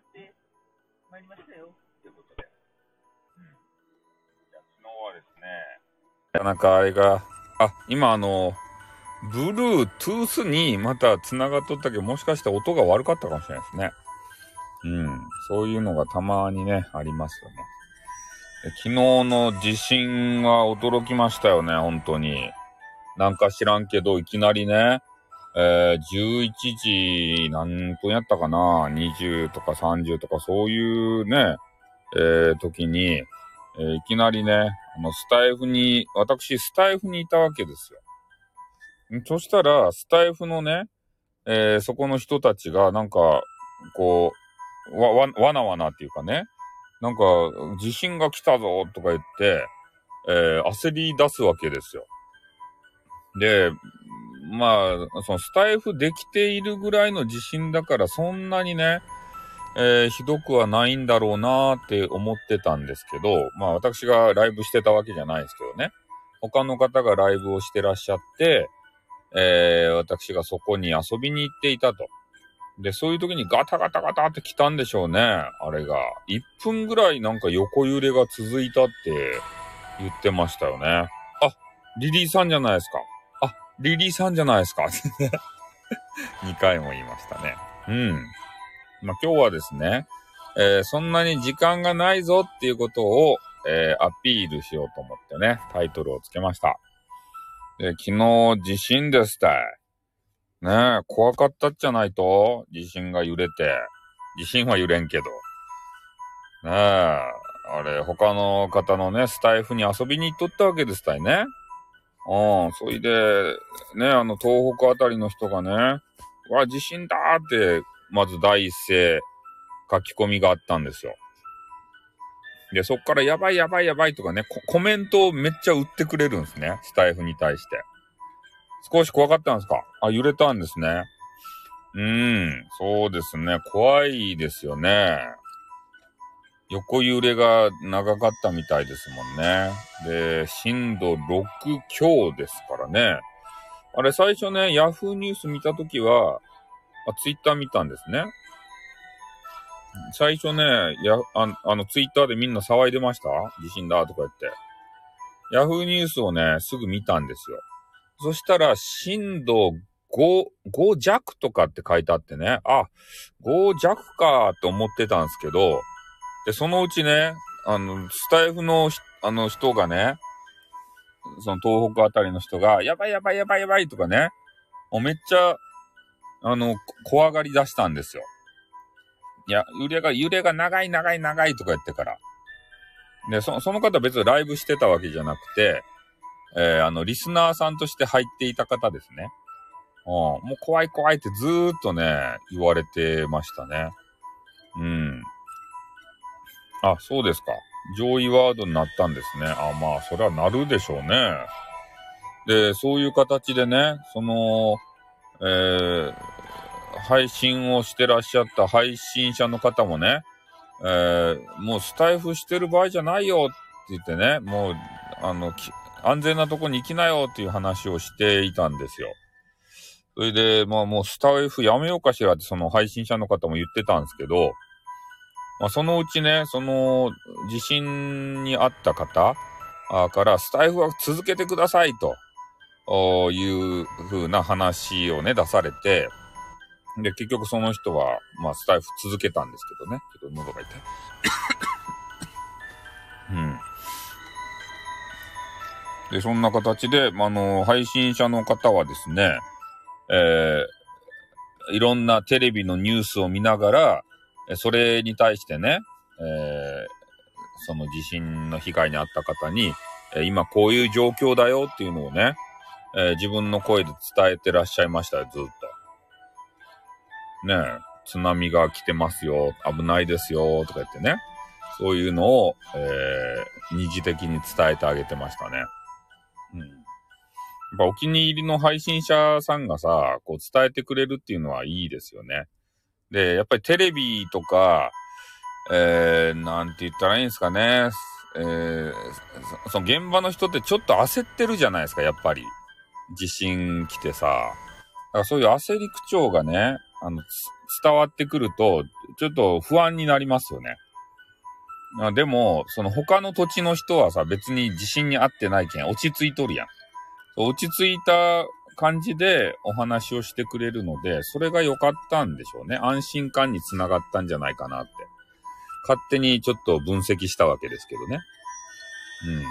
やってまいりましたよ。ということで。うん。昨日はですね、なんかあれが、あ、今あの、ブルートゥースにまた繋がっとったけど、もしかして音が悪かったかもしれないですね。うん。そういうのがたまにね、ありますよね。昨日の地震は驚きましたよね、本当に。なんか知らんけど、いきなりね、えー、11時何分やったかな ?20 とか30とかそういうね、えー、時に、えーいきなりね、あの、スタイフに、私、スタイフにいたわけですよ。そしたら、スタイフのね、えーそこの人たちが、なんか、こう、わ、わ、わなわなっていうかね、なんか、地震が来たぞとか言って、えー焦り出すわけですよ。で、まあ、そのスタイフできているぐらいの地震だから、そんなにね、えーひどくはないんだろうなーって思ってたんですけど、まあ私がライブしてたわけじゃないですけどね。他の方がライブをしてらっしゃって、えー私がそこに遊びに行っていたと。で、そういう時にガタガタガタって来たんでしょうね。あれが。1分ぐらいなんか横揺れが続いたって言ってましたよね。あ、リリーさんじゃないですか。リリーさんじゃないですか。2回も言いましたね。うん。まあ、今日はですね、えーそんなに時間がないぞっていうことを、えーアピールしようと思ってね、タイトルをつけました。で昨日地震ですたい。ねえ、怖かったっちゃないと？地震が揺れて。地震は揺れんけど。ねえ、あれ、他の方のね、スタイフに遊びに行っとったわけですたいね。うん、そいで、ね、あの、東北あたりの人がね、わ、地震だーって、まず第一声書き込みがあったんですよ。で、そっからやばいやばいやばいとかね、コメントをめっちゃ打ってくれるんですね。スタイフに対して。少し怖かったんですか？あ、揺れたんですね。うーん、そうですね。怖いですよね。横揺れが長かったみたいですもんね。で、震度6強ですからね。あれ、最初ね、ヤフーニュース見たときは、あ、ツイッター見たんですね。最初ね、や、ああの、ツイッターでみんな騒いでました？地震だとか言って。ヤフーニュースをね、すぐ見たんですよ。そしたら、震度5、5弱とかって書いてあってね、あ、5弱かって思ってたんですけど、で、そのうちね、あの、スタイフの、あの人がね、その東北あたりの人が、やばいやばいやばいやばいとかね、もうめっちゃ、あの、怖がり出したんですよ。いや、揺れが、揺れが長い長い長いとか言ってから。で、そその方別にライブしてたわけじゃなくて、えーあの、リスナーさんとして入っていた方ですね。うん、もう怖い怖いってずーっとね、言われてましたね。うん。あ、そうですか。上位ワードになったんですね。あ、まあ、それはなるでしょうね。で、そういう形でね、その、えー配信をしてらっしゃった配信者の方もね、えーもうスタイフしてる場合じゃないよって言ってね、もう、あの、安全なとこに行きなよっていう話をしていたんですよ。それで、まあもうスタイフやめようかしらってその配信者の方も言ってたんですけど、まあそのうちね、その地震にあった方からスタイフは続けてくださいという風な話をね、出されて、で、結局その人は、まあ、スタイフ続けたんですけどね。ちょっと喉が痛い。うん。で、そんな形で、まああの、配信者の方はですね、えーいろんなテレビのニュースを見ながら、それに対してね、えーその地震の被害に遭った方に、え今こういう状況だよっていうのをね、えー自分の声で伝えてらっしゃいましたよ、ずっと。ね、津波が来てますよ、危ないですよ、とか言ってね。そういうのを、えー二次的に伝えてあげてましたね。うん。やっぱお気に入りの配信者さんがさ、こう伝えてくれるっていうのはいいですよね。で、やっぱりテレビとか、えー、なんて言ったらいいんですかね。えー、その現場の人ってちょっと焦ってるじゃないですか、やっぱり。地震来てさ。だからそういう焦り口調がね、あの、伝わってくると、ちょっと不安になりますよね。あでも、その他の土地の人はさ、別に地震に合ってないけん、落ち着いとるやん。落ち着いた感じでお話をしてくれるので、それが良かったんでしょうね。安心感につながったんじゃないかなって。勝手にちょっと分析したわけですけどね。うん。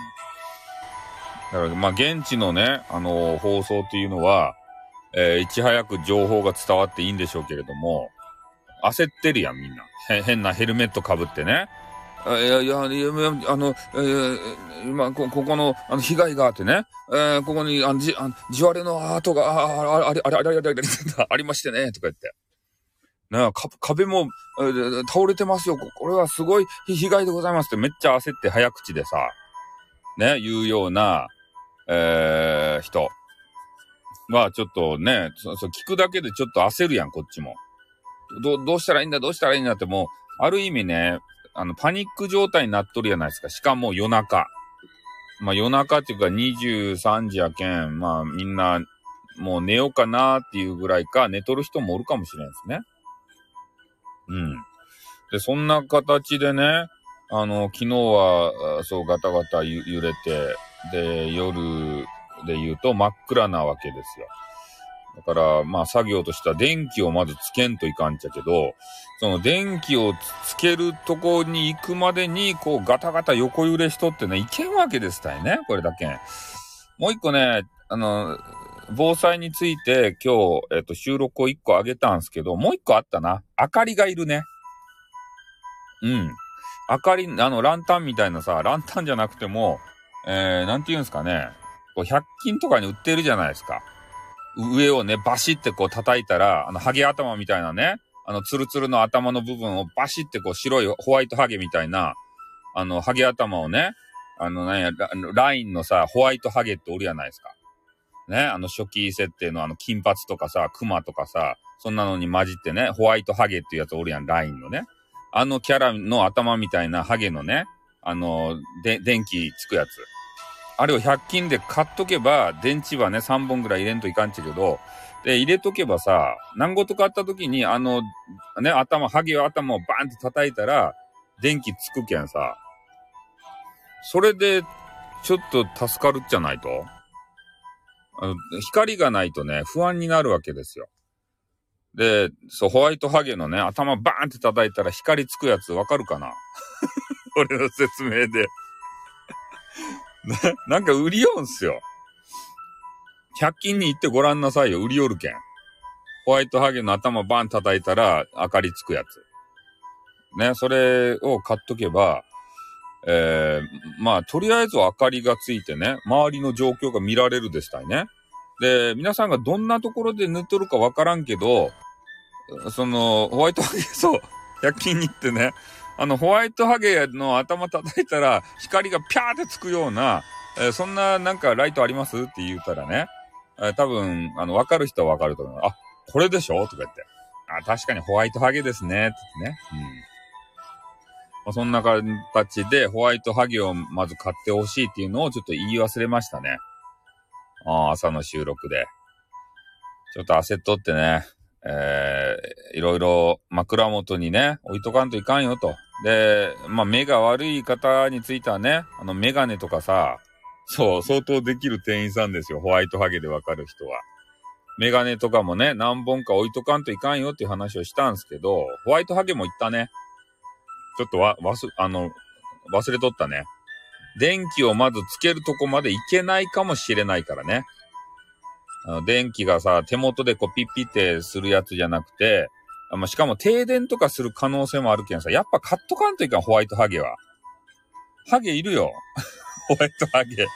だから、まあ、現地のね、あのー、放送っていうのは、えー、いち早く情報が伝わっていいんでしょうけれども、焦ってるやん、みんな。変なヘルメットかぶってね。いや、いや、いや、あの、えー、今、こ、ここの、あの、被害があってね、えー、ここに、あの、じ、あの地割れの跡が、あ、あ、あれ、あれ、あれ、あれ、あれ、あありましてね、とか言って。なか、壁も、えー、倒れてますよ。これはすごい被害でございますってめっちゃ焦って早口でさ、ね、言うような、えー、人はちょっとね、そう、そう聞くだけでちょっと焦るやん、こっちも。ど、どうしたらいいんだ、どうしたらいいんだってもう、ある意味ね、あの、パニック状態になっとるやないですか。しかも夜中。まあ夜中っていうか23時やけん、まあみんなもう寝ようかなっていうぐらいか、寝とる人もおるかもしれんですね。うん。で、そんな形でね、あの、昨日は、そうガタガタ揺れて、で、夜で言うと真っ暗なわけですよ。だから、まあ作業としては電気をまずつけんといかんちゃけど、その電気をつけるとこに行くまでに、こうガタガタ横揺れしとってね、いけんわけですたいね、これだけ。もう一個ね、あの、防災について今日、えっ、と、収録を一個あげたんすけど、もう一個あったな。明かりがいるね。うん。明かり、あの、ランタンみたいなさ、ランタンじゃなくても、えー、なんて言うんすかね。こう、100均とかに売ってるじゃないですか。上をね、バシってこう叩いたら、あの、ハゲ頭みたいなね、あの、ツルツルの頭の部分をバシってこう、白いホワイトハゲみたいな、あの、ハゲ頭をね、あの、なんや、ラインのさ、ホワイトハゲっておるやないですか。ね、あの、初期設定のあの、金髪とかさ、クマとかさ、そんなのに混じってね、ホワイトハゲっていうやつおるやん、ラインのね。あのキャラの頭みたいなハゲのね、あの、で、電気つくやつ。あれを100均で買っとけば、電池はね、3本ぐらい入れんといかんちゃけど、で、入れとけばさ、何事買った時に、あの、ね、頭、ハゲを頭をバーンって叩いたら、電気つくけんさ。それで、ちょっと助かるじゃないとあの、光がないとね、不安になるわけですよ。で、そう、ホワイトハゲのね、頭バーンって叩いたら光つくやつわかるかな？俺の説明でな、なんか売りよんすよ。100均に行ってごらんなさいよ。売りよるけん。ホワイトハゲの頭バン叩いたら明かりつくやつ。ね、それを買っとけば、えー、まあ、とりあえず明かりがついてね、周りの状況が見られるでしたいね。で、皆さんがどんなところで塗っとるかわからんけど、その、ホワイトハゲ、そう、100均に行ってね、あの、ホワイトハゲの頭叩いたら、光がピャーってつくような、えー、そんななんかライトあります？って言うたらね、えー、多分、あの、わかる人はわかると思う。あ、これでしょ？とか言って。あ、確かにホワイトハゲですね。ってね。うん。まあ、そんな形でホワイトハゲをまず買ってほしいっていうのをちょっと言い忘れましたね。あ朝の収録で。ちょっと焦っとってね。えー、いろいろ枕元にね、置いとかんといかんよと。で、まあ、目が悪い方についてはね、あの、メガネとかさ、そう、相当できる店員さんですよ。ホワイトハゲでわかる人は。メガネとかもね、何本か置いとかんといかんよっていう話をしたんですけど、ホワイトハゲも言ったね。ちょっとわ、わす、あの、忘れとったね。電気をまずつけるとこまでいけないかもしれないからね。あの、電気がさ、手元でこうピッピってするやつじゃなくて、まあ、しかも停電とかする可能性もあるけんさ、やっぱ買っとかんといかん、ホワイトハゲは。ハゲいるよ。ホワイトハゲ。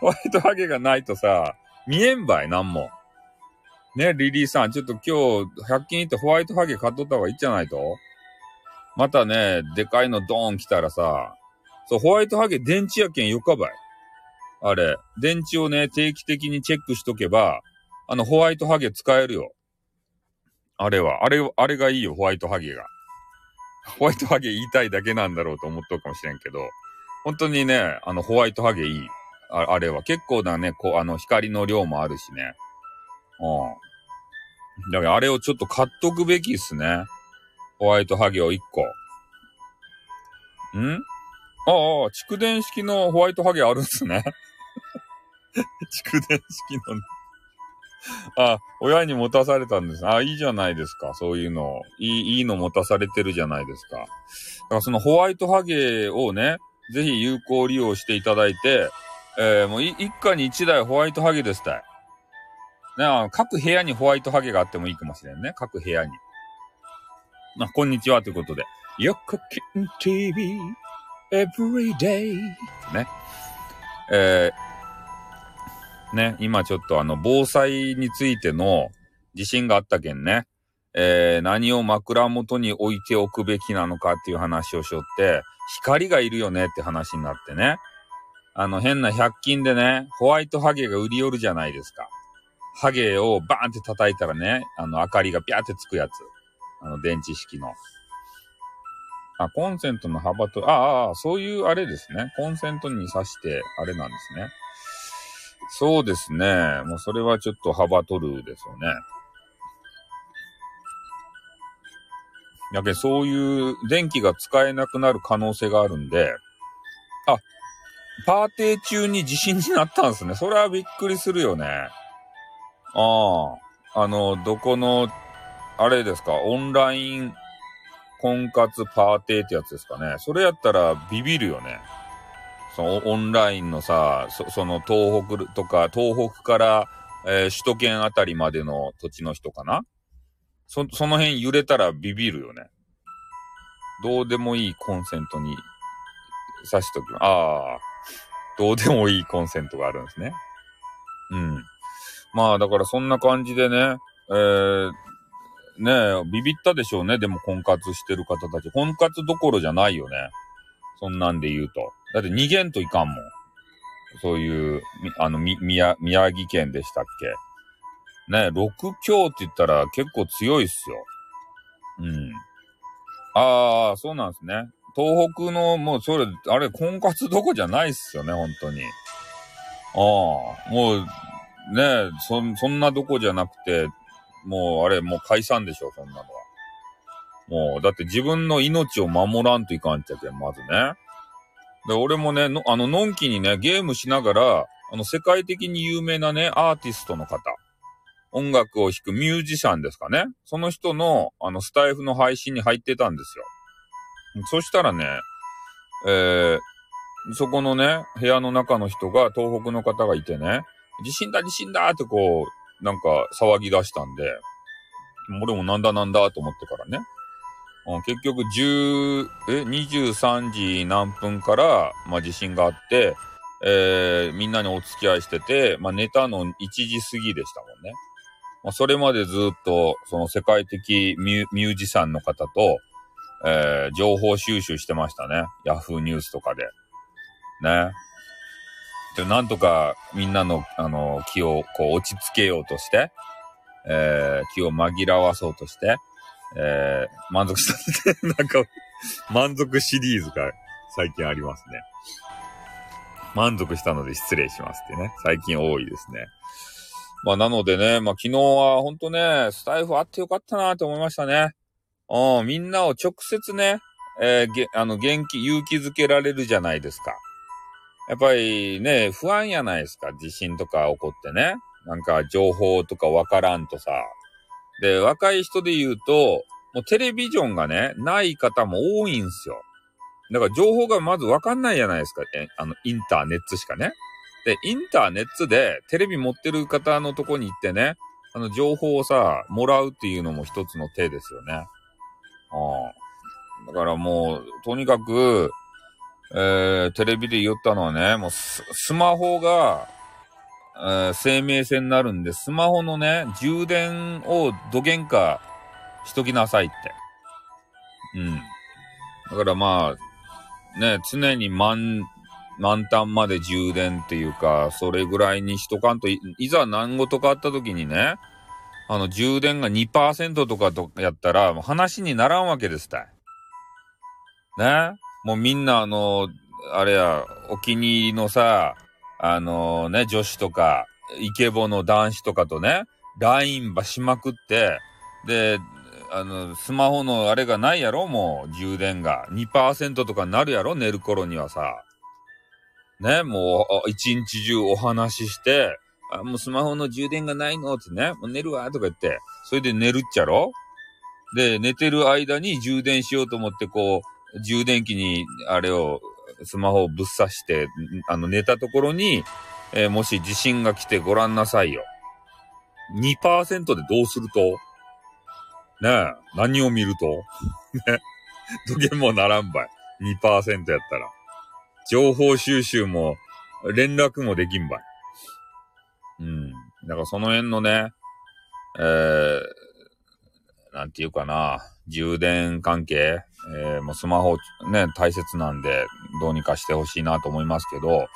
ホワイトハゲがないとさ、見えんばい、なんも。ね、リリーさん、ちょっと今日、100均行ってホワイトハゲ買っとった方がいいんじゃないとまたね、でかいのドーン来たらさ、そう、ホワイトハゲ電池やけんよかばい。あれ、電池をね、定期的にチェックしとけば、あの、ホワイトハゲ使えるよ。あれは、あれ、あれがいいよ、ホワイトハゲが。ホワイトハゲ言いたいだけなんだろうと思っとるかもしれんけど、本当にね、あの、ホワイトハゲいい。ああれは。結構なね、こう、あの、光の量もあるしね。うん。だからあれをちょっと買っとくべきっすね。ホワイトハゲを1個。ん？ああ、蓄電式のホワイトハゲあるんすね。蓄電式の、あ、親に持たされたんです。あ、いいじゃないですか。そういうの。いい、いいの持たされてるじゃないですか。だからそのホワイトハゲをね、ぜひ有効利用していただいて、えー、もう一家に一台ホワイトハゲですたい。ね、各部屋にホワイトハゲがあってもいいかもしれんね。各部屋に。まあ、こんにちはということで。よくきん TV every day ね。えー、ね、今ちょっとあの、防災についての地震があったけんね。えー、何を枕元に置いておくべきなのかっていう話をしよって、光がいるよねって話になってね。あの、変な100均でね、ホワイトハゲが売り寄るじゃないですか。ハゲをバーンって叩いたらね、あの、明かりがピャーってつくやつ。あの、電池式の。あ、コンセントの幅と、ああ、そういうあれですね。コンセントに挿して、あれなんですね。そうですね。もうそれはちょっと幅取るですよね。やけそういう電気が使えなくなる可能性があるんで、あ、パーティー中に地震になったんですね。それはびっくりするよね。ああ、あの、どこの、あれですか、オンライン婚活パーティーってやつですかね。それやったらビビるよね。そのオンラインのさ、そその東北とか、東北から、えー、首都圏あたりまでの土地の人かな？そ、その辺揺れたらビビるよね。どうでもいいコンセントに挿しときああ、どうでもいいコンセントがあるんですね。うん。まあ、だからそんな感じでね、えー、ねえ、ビビったでしょうね。でも婚活してる方たち。婚活どころじゃないよね。そんなんで言うと。だって逃げんといかんもん。そういう、あの、み、宮、宮城県でしたっけ。ねえ、6強って言ったら結構強いっすよ。うん。ああ、そうなんですね。東北の、もうそれ、あれ、婚活どこじゃないっすよね、本当に。ああ、もう、ねそ、そんなどこじゃなくて、もう、あれ、もう解散でしょ、そんなのは。もう、だって自分の命を守らんといかんっちゃけん、まずね。で、俺もね、のあの、のんきにね、ゲームしながら、あの、世界的に有名なね、アーティストの方、音楽を弾くミュージシャンですかね。その人の、あの、スタイフの配信に入ってたんですよ。そしたらね、えー、そこのね、部屋の中の人が、東北の方がいてね、地震だ、地震だってこう、なんか騒ぎ出したんで、俺もなんだなんだと思ってからね。結局10、え、23時何分から、まあ、地震があって、えー、みんなにお付き合いしてて、まあ、寝たの1時過ぎでしたもんね。まあ、それまでずっと、その世界的ミュージシャンの方と、えー、情報収集してましたね。ヤフーニュースとかで。ね。で、なんとかみんなの、あの、気をこう落ち着けようとして、えー、気を紛らわそうとして、えー、満足したって、なんか、満足シリーズが最近ありますね。満足したので失礼しますってね。最近多いですね。まあなのでね、まあ昨日はほんとね、スタイフあってよかったなと思いましたね。うん、みんなを直接ね、えー、げ、あの、元気、勇気づけられるじゃないですか。やっぱりね、不安やないですか。地震とか起こってね。なんか情報とかわからんとさ。で、若い人で言うと、もうテレビジョンがね、ない方も多いんすよ。だから情報がまずわかんないじゃないですか。え、あの、インターネットしかね。で、インターネットでテレビ持ってる方のとこに行ってね、あの、情報をさ、もらうっていうのも一つの手ですよね。ああ。だからもう、とにかく、えー、テレビで言ったのはね、もうスマホが、生命線になるんで、スマホのね、充電をどげんかしときなさいって。うん。だからまあ、ね、常に満、満タンまで充電っていうか、それぐらいにしとかんとい、いざ何事かあった時にね、あの、充電が2%とかとやったら、話にならんわけですたい。ね？もうみんなあの、あれや、お気に入りのさ、あのね、女子とか、イケボの男子とかとね、ラインばしまくって、で、あの、スマホのあれがないやろもう、充電が。2%とかになるやろ寝る頃にはさ。ね、もう、一日中お話しして、あ、もうスマホの充電がないのってね、もう寝るわとか言って、それで寝るっちゃろで、寝てる間に充電しようと思って、こう、充電器に、あれを、スマホをぶっ刺して、あの、寝たところに、えー、もし地震が来てごらんなさいよ。2%でどうすると？ねえ、何を見ると？ね、時計もならんばい。2%やったら。情報収集も、連絡もできんばい。うん。だからその辺のね、えー、なんていうかな、充電関係、えー、もうスマホね、大切なんで、どうにかしてほしいなと思いますけど、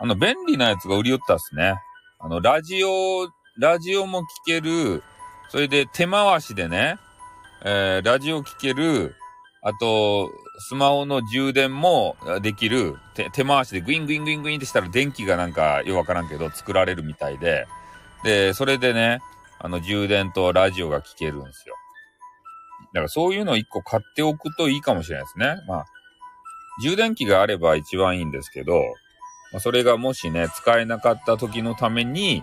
あの、便利なやつが売り寄ったっすね。あの、ラジオ、ラジオも聞ける、それで手回しでね、えー、ラジオ聞ける、あと、スマホの充電もできる、手回しでグイングイングイングインってしたら電気がなんかよくわからんけど作られるみたいで、で、それでね、あの充電とラジオが聞けるんですよ。だからそういうのを一個買っておくといいかもしれないですね。まあ、充電器があれば一番いいんですけど、まあ、それがもしね、使えなかった時のために、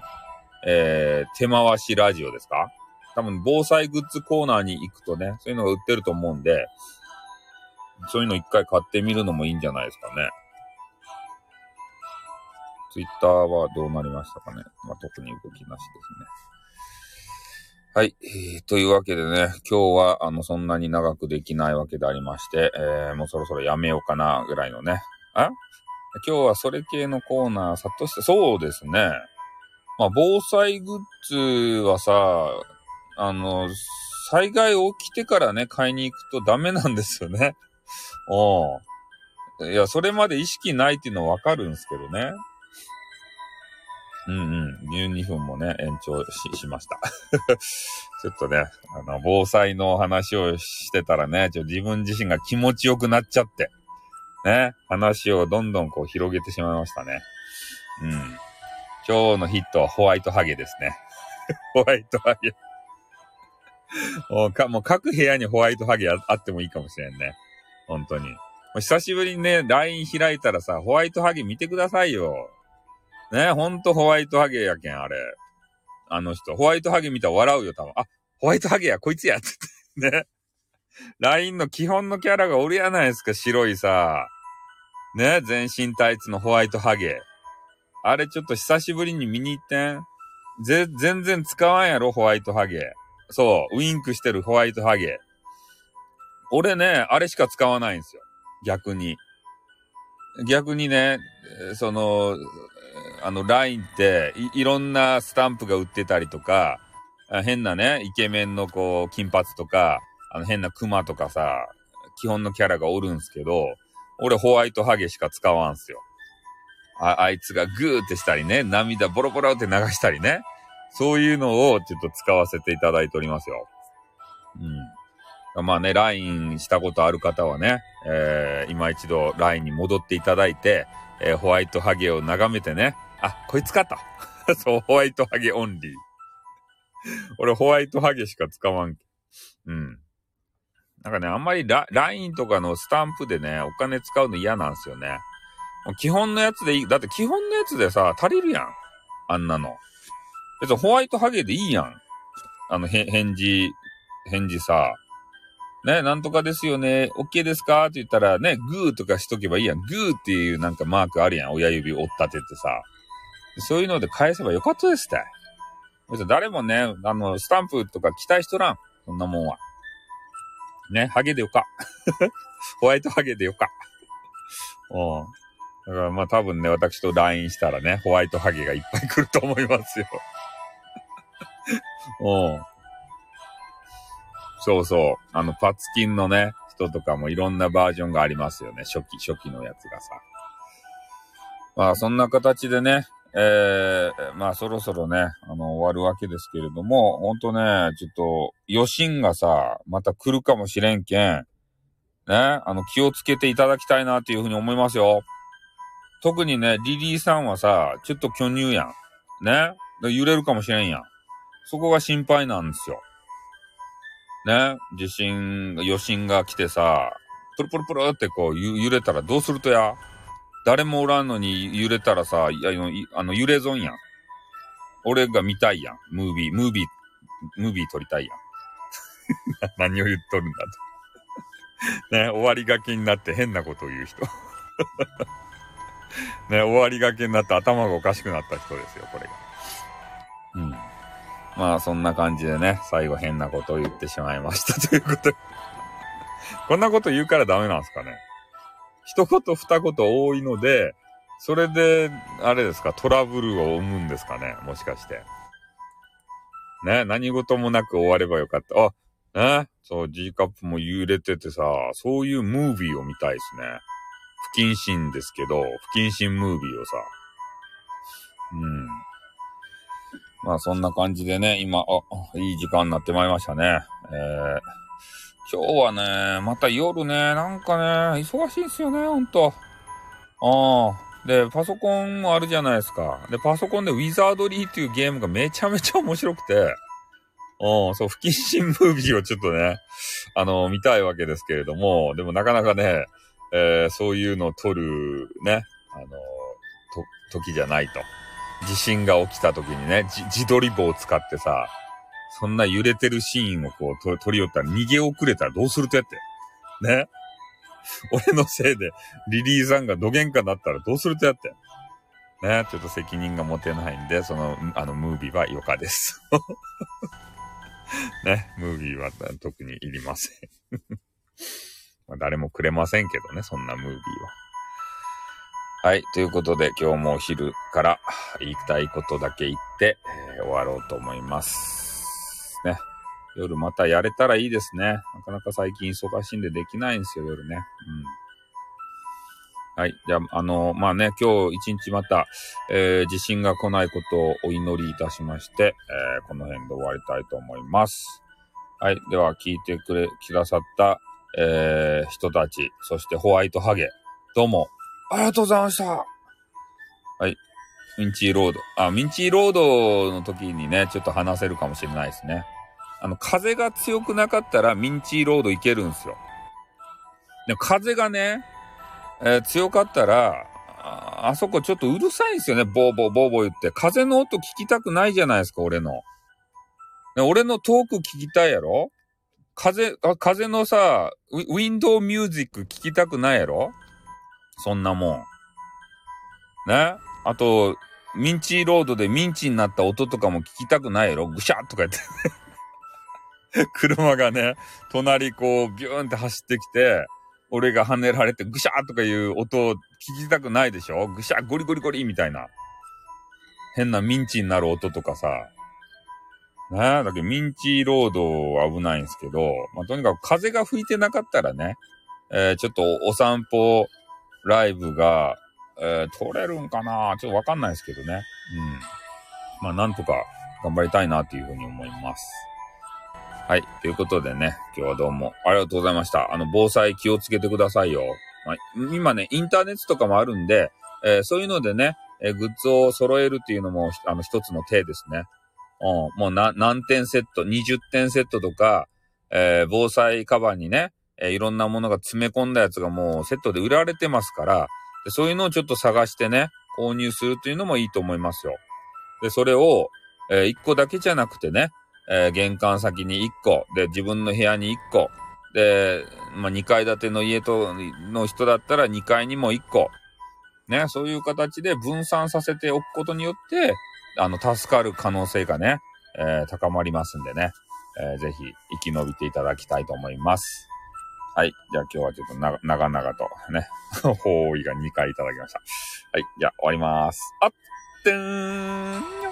えー、手回しラジオですか？多分防災グッズコーナーに行くとね、そういうのが売ってると思うんで、そういうの一回買ってみるのもいいんじゃないですかね。ツイッターはどうなりましたかね？まあ、特に動きなしですね。はい。というわけでね、今日は、あの、そんなに長くできないわけでありまして、えー、もうそろそろやめようかな、ぐらいのね。あ？今日はそれ系のコーナー、さっとして、そうですね。まあ、防災グッズはさ、あの、災害起きてからね、買いに行くとダメなんですよね。おいや、それまで意識ないっていうのはわかるんですけどね。うんうん。12分もね、延長し、しました。ちょっとね、あの、防災の話をしてたらね、ちょ自分自身が気持ちよくなっちゃって、ね、話をどんどんこう広げてしまいましたね。うん。今日のヒットはホワイトハゲですね。ホワイトハゲもうか。もう各部屋にホワイトハゲあってもいいかもしれんね。本当に。久しぶりにね、LINE 開いたらさ、ホワイトハゲ見てくださいよ。ね、ほんとホワイトハゲやけん、あれ。あの人。ホワイトハゲ見たら笑うよ、多分。あ、ホワイトハゲや、こいつや、ってって。ね。LINE の基本のキャラがおるやないですか、白いさ。ね、全身タイツのホワイトハゲ。あれちょっと久しぶりに見に行ってん。ぜ、全然使わんやろ、ホワイトハゲ。そう、ウインクしてるホワイトハゲ。俺ね、あれしか使わないんですよ。逆に。逆にね、その、あの、LINE ってい、いろんなスタンプが売ってたりとか、変なね、イケメンのこう、金髪とか、あの変なクマとかさ、基本のキャラがおるんすけど、俺ホワイトハゲしか使わんすよ。あ、あいつがグーってしたりね、涙ボロボロって流したりね。そういうのをちょっと使わせていただいておりますよ。うん。まあね、LINE したことある方はね、えー、今一度 LINE に戻っていただいて、えー、ホワイトハゲを眺めてね、あ、こいつかと。そう、ホワイトハゲオンリー。俺、ホワイトハゲしか使わん。うん。なんかね、あんまりラ LINE とかのスタンプでね、お金使うの嫌なんですよね。基本のやつでいい。だって基本のやつでさ、足りるやん。あんなの。別にホワイトハゲでいいやん。あの、返事、返事さ。ね、なんとかですよね、OK ですか？って言ったらね、グーとかしとけばいいやん。グーっていうなんかマークあるやん。親指折ったてってさ。そういうので返せばよかったですって。別に誰もね、あの、スタンプとか期待しとらん。そんなもんは。ね、ハゲでよか。ホワイトハゲでよか。うん。だからまあ多分ね、私と LINE したらね、ホワイトハゲがいっぱい来ると思いますよ。うん。そうそう。あの、パツキンのね、人とかもいろんなバージョンがありますよね。初期、初期のやつがさ。まあ、そんな形でね、えー、まあ、そろそろね、あの、終わるわけですけれども、ほんとね、ちょっと、余震がさ、また来るかもしれんけん、ね、あの、気をつけていただきたいなっていうふうに思いますよ。特にね、リリーさんはさ、ちょっと巨乳やん。ね。揺れるかもしれんやん。そこが心配なんですよ。ね、地震、余震が来てさ、プルプルプルってこう揺れたらどうするとや？誰もおらんのに揺れたらさ、いや、あの、揺れ損やん。俺が見たいやん。ムービー、ムービー、ムービー撮りたいやん。何を言っとるんだと。ね、終わりがけになって変なことを言う人。ね、終わりがけになって頭がおかしくなった人ですよ、これが。うん。まあ、そんな感じでね、最後変なことを言ってしまいましたということで こんなこと言うからダメなんですかね。一言二言多いので、それで、あれですか、トラブルを生むんですかね、もしかして。ね、何事もなく終わればよかった。あ、ね、そう、G カップも揺れててさ、そういうムービーを見たいですね。不謹慎ですけど、不謹慎ムービーをさ。うん。まあそんな感じでね、今、あ、いい時間になってまいりましたね。えー、今日はね、また夜ね、なんかね、忙しいんすよね、ほんと。ああ。で、パソコンもあるじゃないですか。で、パソコンでウィザードリーっていうゲームがめちゃめちゃ面白くて、うん、そう、不謹慎ムービーをちょっとね、あの、見たいわけですけれども、でもなかなかね、えー、そういうのを撮る、ね、あの、と、時じゃないと。地震が起きた時にね、自撮り棒を使ってさ、そんな揺れてるシーンをこう撮り寄ったら逃げ遅れたらどうするとやって。ね。俺のせいでリリーさんがどげんかなったらどうするとやって。ね。ちょっと責任が持てないんで、その、あの、ムービーは余暇です。ね。ムービーは特にいりません ま、誰もくれませんけどね、そんなムービーは。はい。ということで、今日もお昼から言いたいことだけ言って、えー、終わろうと思います。ね。夜またやれたらいいですね。なかなか最近忙しいんでできないんですよ、夜ね。うん。はい。じゃあ、あのー、まあね、今日一日また、えー、地震が来ないことをお祈りいたしまして、えー、この辺で終わりたいと思います。はい。では、聞いてくれ、くださった、えー、人たち、そしてホワイトハゲ、どうもありがとうございました。はい。ミンチーロード。あ、ミンチーロードの時にね、ちょっと話せるかもしれないですね。あの、風が強くなかったらミンチーロード行けるんですよ。で風がね、えー、強かったらあ、あそこちょっとうるさいんですよね。ボーボーボーボー言って。風の音聞きたくないじゃないですか、俺の。俺のトーク聞きたいやろ？風、あ風のさウ、ウィンドウミュージック聞きたくないやろ？そんなもん。ね？あと、ミンチーロードでミンチになった音とかも聞きたくないやろ？ぐしゃっとか言って 車がね、隣こう、ビューンって走ってきて、俺が跳ねられてぐしゃーとかいう音を聞きたくないでしょ？ぐしゃーゴリゴリゴリみたいな。変なミンチになる音とかさ。ね？え、だけどミンチロードは危ないんですけど、まあ、とにかく風が吹いてなかったらね、えー、ちょっとお散歩ライブが、えー、撮れるんかな？ちょっとわかんないですけどね。うん。まあ、なんとか頑張りたいなっていうふうに思います。はい。ということでね、今日はどうもありがとうございました。あの、防災気をつけてくださいよ。まあ、今ね、インターネットとかもあるんで、えー、そういうのでね、えー、グッズを揃えるっていうのも、あの、一つの手ですね。うん、もう、何点セット、20点セットとか、えー、防災カバンにね、え、いろんなものが詰め込んだやつがもうセットで売られてますから、でそういうのをちょっと探してね、購入するというのもいいと思いますよ。で、それを、え、1個だけじゃなくてね、え、玄関先に1個、で、自分の部屋に1個、で、まあ、2階建ての家と、の人だったら2階にも1個、ね、そういう形で分散させておくことによって、あの、助かる可能性がね、えー、高まりますんでね、えー、ぜひ生き延びていただきたいと思います。はい。じゃあ今日はちょっと、長々とね、方位が2回いただきました。はい。じゃあ終わります。あってーん